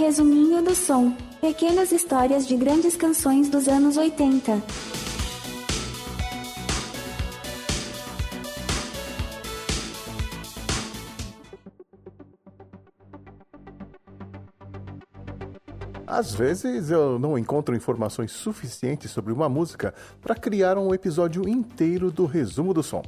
Resuminho do som. Pequenas histórias de grandes canções dos anos 80. Às vezes eu não encontro informações suficientes sobre uma música para criar um episódio inteiro do resumo do som.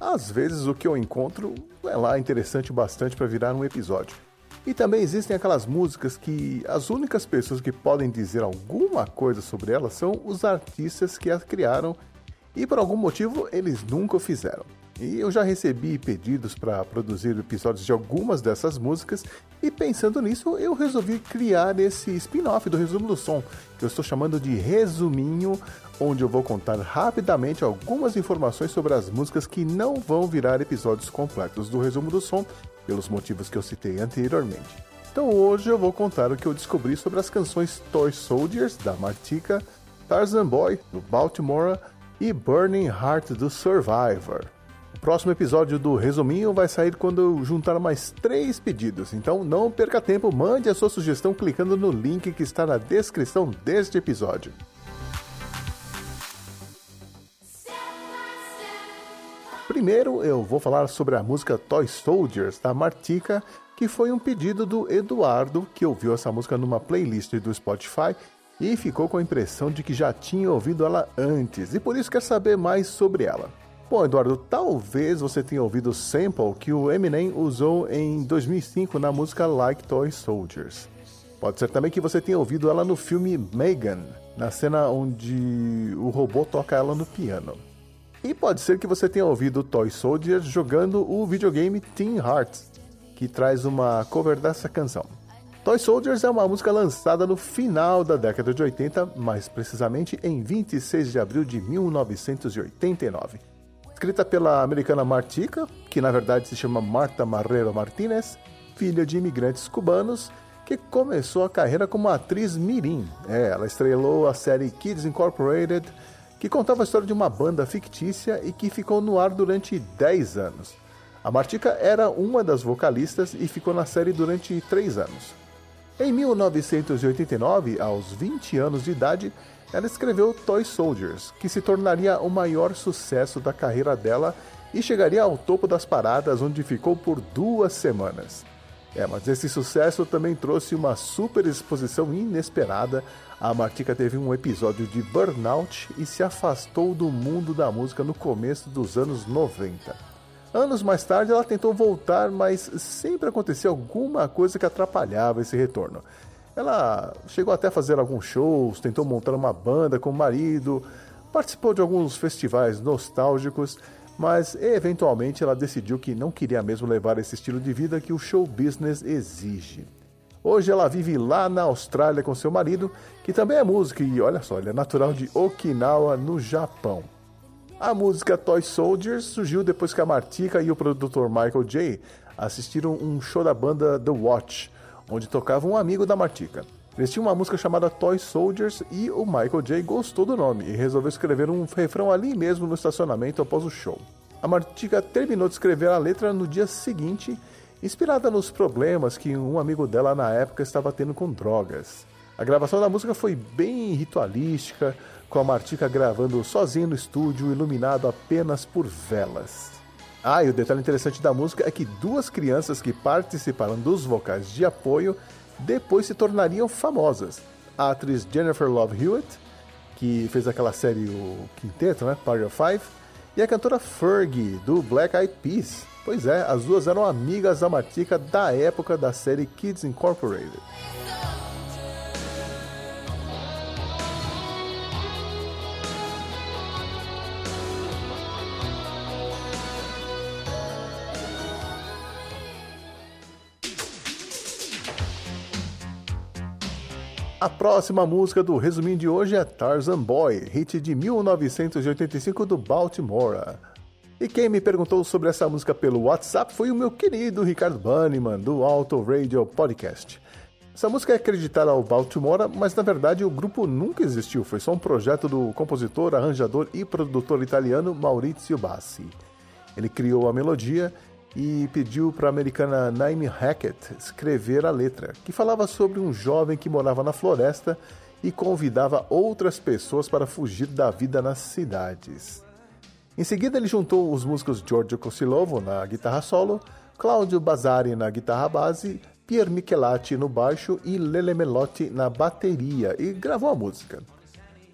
Às vezes o que eu encontro é lá interessante bastante para virar um episódio. E também existem aquelas músicas que as únicas pessoas que podem dizer alguma coisa sobre elas são os artistas que as criaram e por algum motivo eles nunca o fizeram. E eu já recebi pedidos para produzir episódios de algumas dessas músicas, e pensando nisso, eu resolvi criar esse spin-off do Resumo do Som, que eu estou chamando de Resuminho, onde eu vou contar rapidamente algumas informações sobre as músicas que não vão virar episódios completos do Resumo do Som, pelos motivos que eu citei anteriormente. Então hoje eu vou contar o que eu descobri sobre as canções Toy Soldiers, da Martika, Tarzan Boy, do Baltimore, e Burning Heart, do Survivor. Próximo episódio do Resuminho vai sair quando eu juntar mais três pedidos, então não perca tempo, mande a sua sugestão clicando no link que está na descrição deste episódio. Primeiro eu vou falar sobre a música Toy Soldiers da Martika, que foi um pedido do Eduardo, que ouviu essa música numa playlist do Spotify e ficou com a impressão de que já tinha ouvido ela antes e por isso quer saber mais sobre ela. Bom, Eduardo, talvez você tenha ouvido o sample que o Eminem usou em 2005 na música Like Toy Soldiers. Pode ser também que você tenha ouvido ela no filme Megan, na cena onde o robô toca ela no piano. E pode ser que você tenha ouvido Toy Soldiers jogando o videogame Teen Hearts, que traz uma cover dessa canção. Toy Soldiers é uma música lançada no final da década de 80, mais precisamente em 26 de abril de 1989 escrita pela americana Martica, que na verdade se chama Marta Marrero Martinez, filha de imigrantes cubanos, que começou a carreira como atriz mirim. É, ela estrelou a série Kids Incorporated, que contava a história de uma banda fictícia e que ficou no ar durante 10 anos. A Martica era uma das vocalistas e ficou na série durante 3 anos. Em 1989, aos 20 anos de idade, ela escreveu Toy Soldiers, que se tornaria o maior sucesso da carreira dela e chegaria ao topo das paradas, onde ficou por duas semanas. É, mas esse sucesso também trouxe uma super exposição inesperada. A Martica teve um episódio de burnout e se afastou do mundo da música no começo dos anos 90. Anos mais tarde ela tentou voltar, mas sempre acontecia alguma coisa que atrapalhava esse retorno. Ela chegou até a fazer alguns shows, tentou montar uma banda com o marido, participou de alguns festivais nostálgicos, mas eventualmente ela decidiu que não queria mesmo levar esse estilo de vida que o show business exige. Hoje ela vive lá na Austrália com seu marido, que também é músico e olha só, ele é natural de Okinawa, no Japão. A música Toy Soldiers surgiu depois que a Martika e o produtor Michael J assistiram um show da banda The Watch, onde tocava um amigo da Martica. Eles tinham uma música chamada Toy Soldiers e o Michael J. gostou do nome e resolveu escrever um refrão ali mesmo no estacionamento após o show. A Martica terminou de escrever a letra no dia seguinte, inspirada nos problemas que um amigo dela na época estava tendo com drogas. A gravação da música foi bem ritualística, com a Martica gravando sozinha no estúdio, iluminado apenas por velas. Ah, e o detalhe interessante da música é que duas crianças que participaram dos vocais de apoio depois se tornariam famosas. A atriz Jennifer Love Hewitt, que fez aquela série O Quinteto, né? Party of Five, e a cantora Fergie, do Black Eyed Peas. Pois é, as duas eram amigas da Matica da época da série Kids Incorporated. A próxima música do resuminho de hoje é Tarzan Boy, hit de 1985 do Baltimore. E quem me perguntou sobre essa música pelo WhatsApp foi o meu querido Ricardo Banniman, do Auto Radio Podcast. Essa música é acreditada ao Baltimore, mas na verdade o grupo nunca existiu, foi só um projeto do compositor, arranjador e produtor italiano Maurizio Bassi. Ele criou a melodia e pediu para a americana Naomi Hackett escrever a letra, que falava sobre um jovem que morava na floresta e convidava outras pessoas para fugir da vida nas cidades. Em seguida, ele juntou os músicos Giorgio Kosilovo na guitarra solo, Claudio Bazari na guitarra base, Pier Michelati no baixo e Lele Melotti na bateria e gravou a música.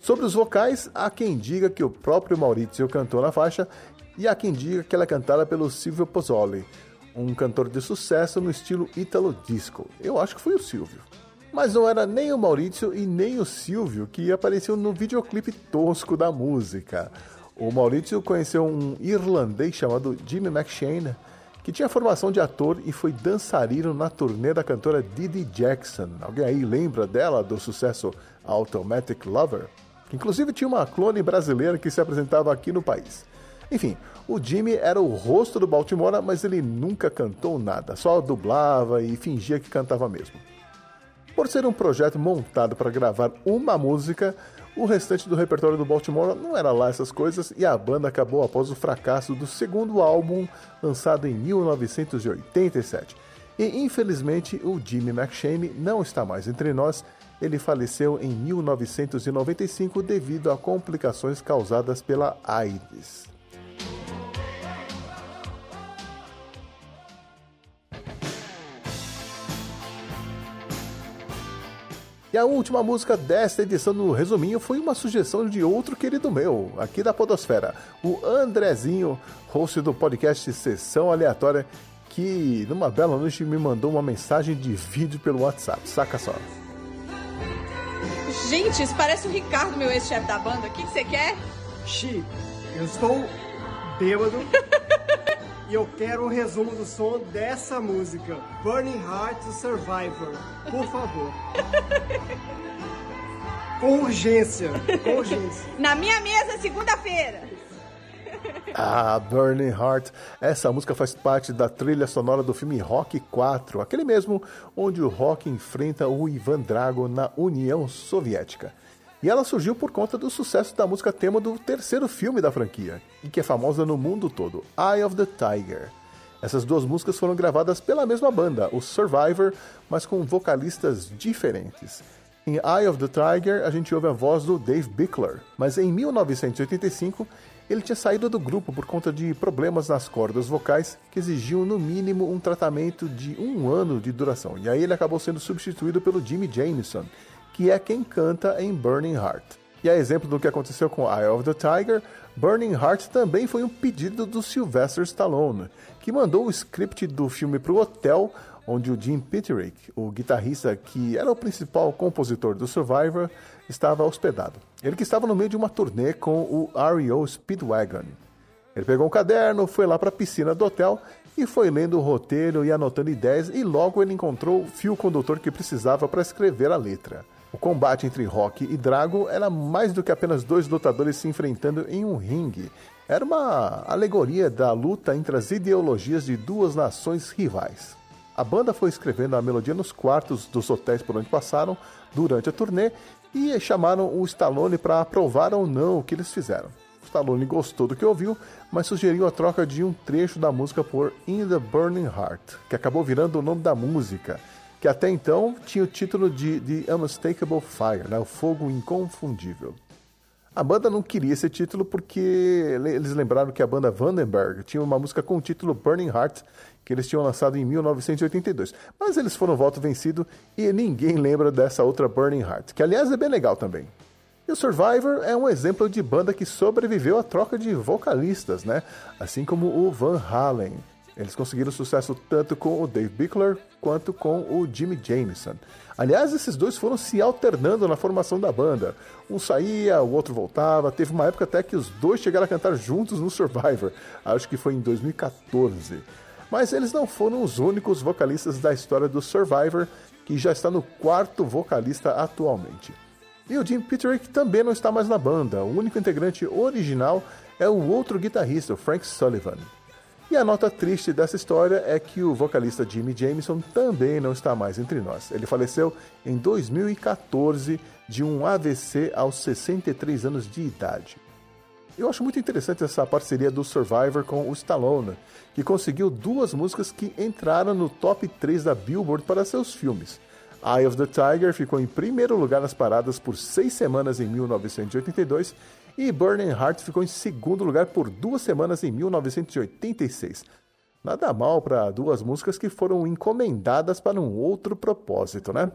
Sobre os vocais, há quem diga que o próprio Maurizio cantou na faixa e há quem diga que ela é cantada pelo Silvio Pozzoli, um cantor de sucesso no estilo Italo Disco. Eu acho que foi o Silvio. Mas não era nem o Maurício e nem o Silvio que apareciam no videoclipe tosco da música. O Maurício conheceu um irlandês chamado Jimmy McShane, que tinha formação de ator e foi dançarino na turnê da cantora Didi Jackson. Alguém aí lembra dela do sucesso Automatic Lover? Inclusive tinha uma clone brasileira que se apresentava aqui no país. Enfim, o Jimmy era o rosto do Baltimore, mas ele nunca cantou nada, só dublava e fingia que cantava mesmo. Por ser um projeto montado para gravar uma música, o restante do repertório do Baltimore não era lá essas coisas e a banda acabou após o fracasso do segundo álbum, lançado em 1987. E infelizmente o Jimmy McShane não está mais entre nós. Ele faleceu em 1995 devido a complicações causadas pela AIDS. E a última música desta edição do Resuminho foi uma sugestão de outro querido meu, aqui da Podosfera, o Andrezinho, host do podcast Sessão Aleatória, que numa bela noite me mandou uma mensagem de vídeo pelo WhatsApp. Saca só. Gente, isso parece o Ricardo, meu ex-chefe da banda. O que você quer? Xi, eu estou bêbado e eu quero um resumo do som dessa música, Burning Heart Survivor. Por favor. Com urgência, com urgência. Na minha mesa, segunda-feira. Ah, Burning Heart. Essa música faz parte da trilha sonora do filme Rock 4, aquele mesmo onde o Rock enfrenta o Ivan Drago na União Soviética. E ela surgiu por conta do sucesso da música tema do terceiro filme da franquia, e que é famosa no mundo todo, Eye of the Tiger. Essas duas músicas foram gravadas pela mesma banda, o Survivor, mas com vocalistas diferentes. Em Eye of the Tiger, a gente ouve a voz do Dave Bickler, mas em 1985 ele tinha saído do grupo por conta de problemas nas cordas vocais que exigiam no mínimo um tratamento de um ano de duração. E aí ele acabou sendo substituído pelo Jimmy Jameson, que é quem canta em Burning Heart. E a exemplo do que aconteceu com Eye of the Tiger, Burning Heart também foi um pedido do Sylvester Stallone, que mandou o script do filme para o hotel onde o Jim Peterick, o guitarrista que era o principal compositor do Survivor, estava hospedado. Ele que estava no meio de uma turnê com o REO Speedwagon. Ele pegou um caderno, foi lá para a piscina do hotel e foi lendo o roteiro e anotando ideias e logo ele encontrou o fio condutor que precisava para escrever a letra. O combate entre Rock e Drago era mais do que apenas dois lutadores se enfrentando em um ringue. Era uma alegoria da luta entre as ideologias de duas nações rivais. A banda foi escrevendo a melodia nos quartos dos hotéis por onde passaram durante a turnê e chamaram o Stallone para aprovar ou não o que eles fizeram. O Stallone gostou do que ouviu, mas sugeriu a troca de um trecho da música por In the Burning Heart, que acabou virando o nome da música que até então tinha o título de The Unmistakable Fire, né? o fogo inconfundível. A banda não queria esse título porque eles lembraram que a banda Vandenberg tinha uma música com o título Burning Heart, que eles tinham lançado em 1982. Mas eles foram voto vencido e ninguém lembra dessa outra Burning Heart, que aliás é bem legal também. E o Survivor é um exemplo de banda que sobreviveu à troca de vocalistas, né? Assim como o Van Halen. Eles conseguiram sucesso tanto com o Dave Bickler quanto com o Jimmy Jameson. Aliás, esses dois foram se alternando na formação da banda. Um saía, o outro voltava. Teve uma época até que os dois chegaram a cantar juntos no Survivor. Acho que foi em 2014. Mas eles não foram os únicos vocalistas da história do Survivor, que já está no quarto vocalista atualmente. E o Jim Peterick também não está mais na banda. O único integrante original é o outro guitarrista, o Frank Sullivan. E a nota triste dessa história é que o vocalista Jimmy Jameson também não está mais entre nós. Ele faleceu em 2014 de um AVC aos 63 anos de idade. Eu acho muito interessante essa parceria do Survivor com o Stallone, que conseguiu duas músicas que entraram no top 3 da Billboard para seus filmes. Eye of the Tiger ficou em primeiro lugar nas paradas por seis semanas em 1982 e Burning Heart ficou em segundo lugar por duas semanas em 1986. Nada mal para duas músicas que foram encomendadas para um outro propósito, né?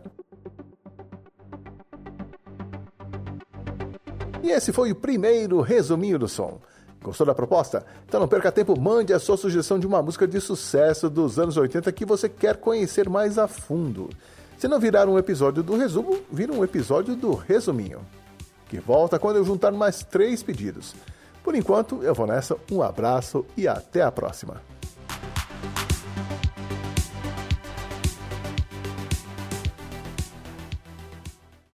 E esse foi o primeiro resuminho do som. Gostou da proposta? Então não perca tempo, mande a sua sugestão de uma música de sucesso dos anos 80 que você quer conhecer mais a fundo. Se não virar um episódio do resumo, vira um episódio do resuminho. Que volta quando eu juntar mais três pedidos. Por enquanto, eu vou nessa, um abraço e até a próxima.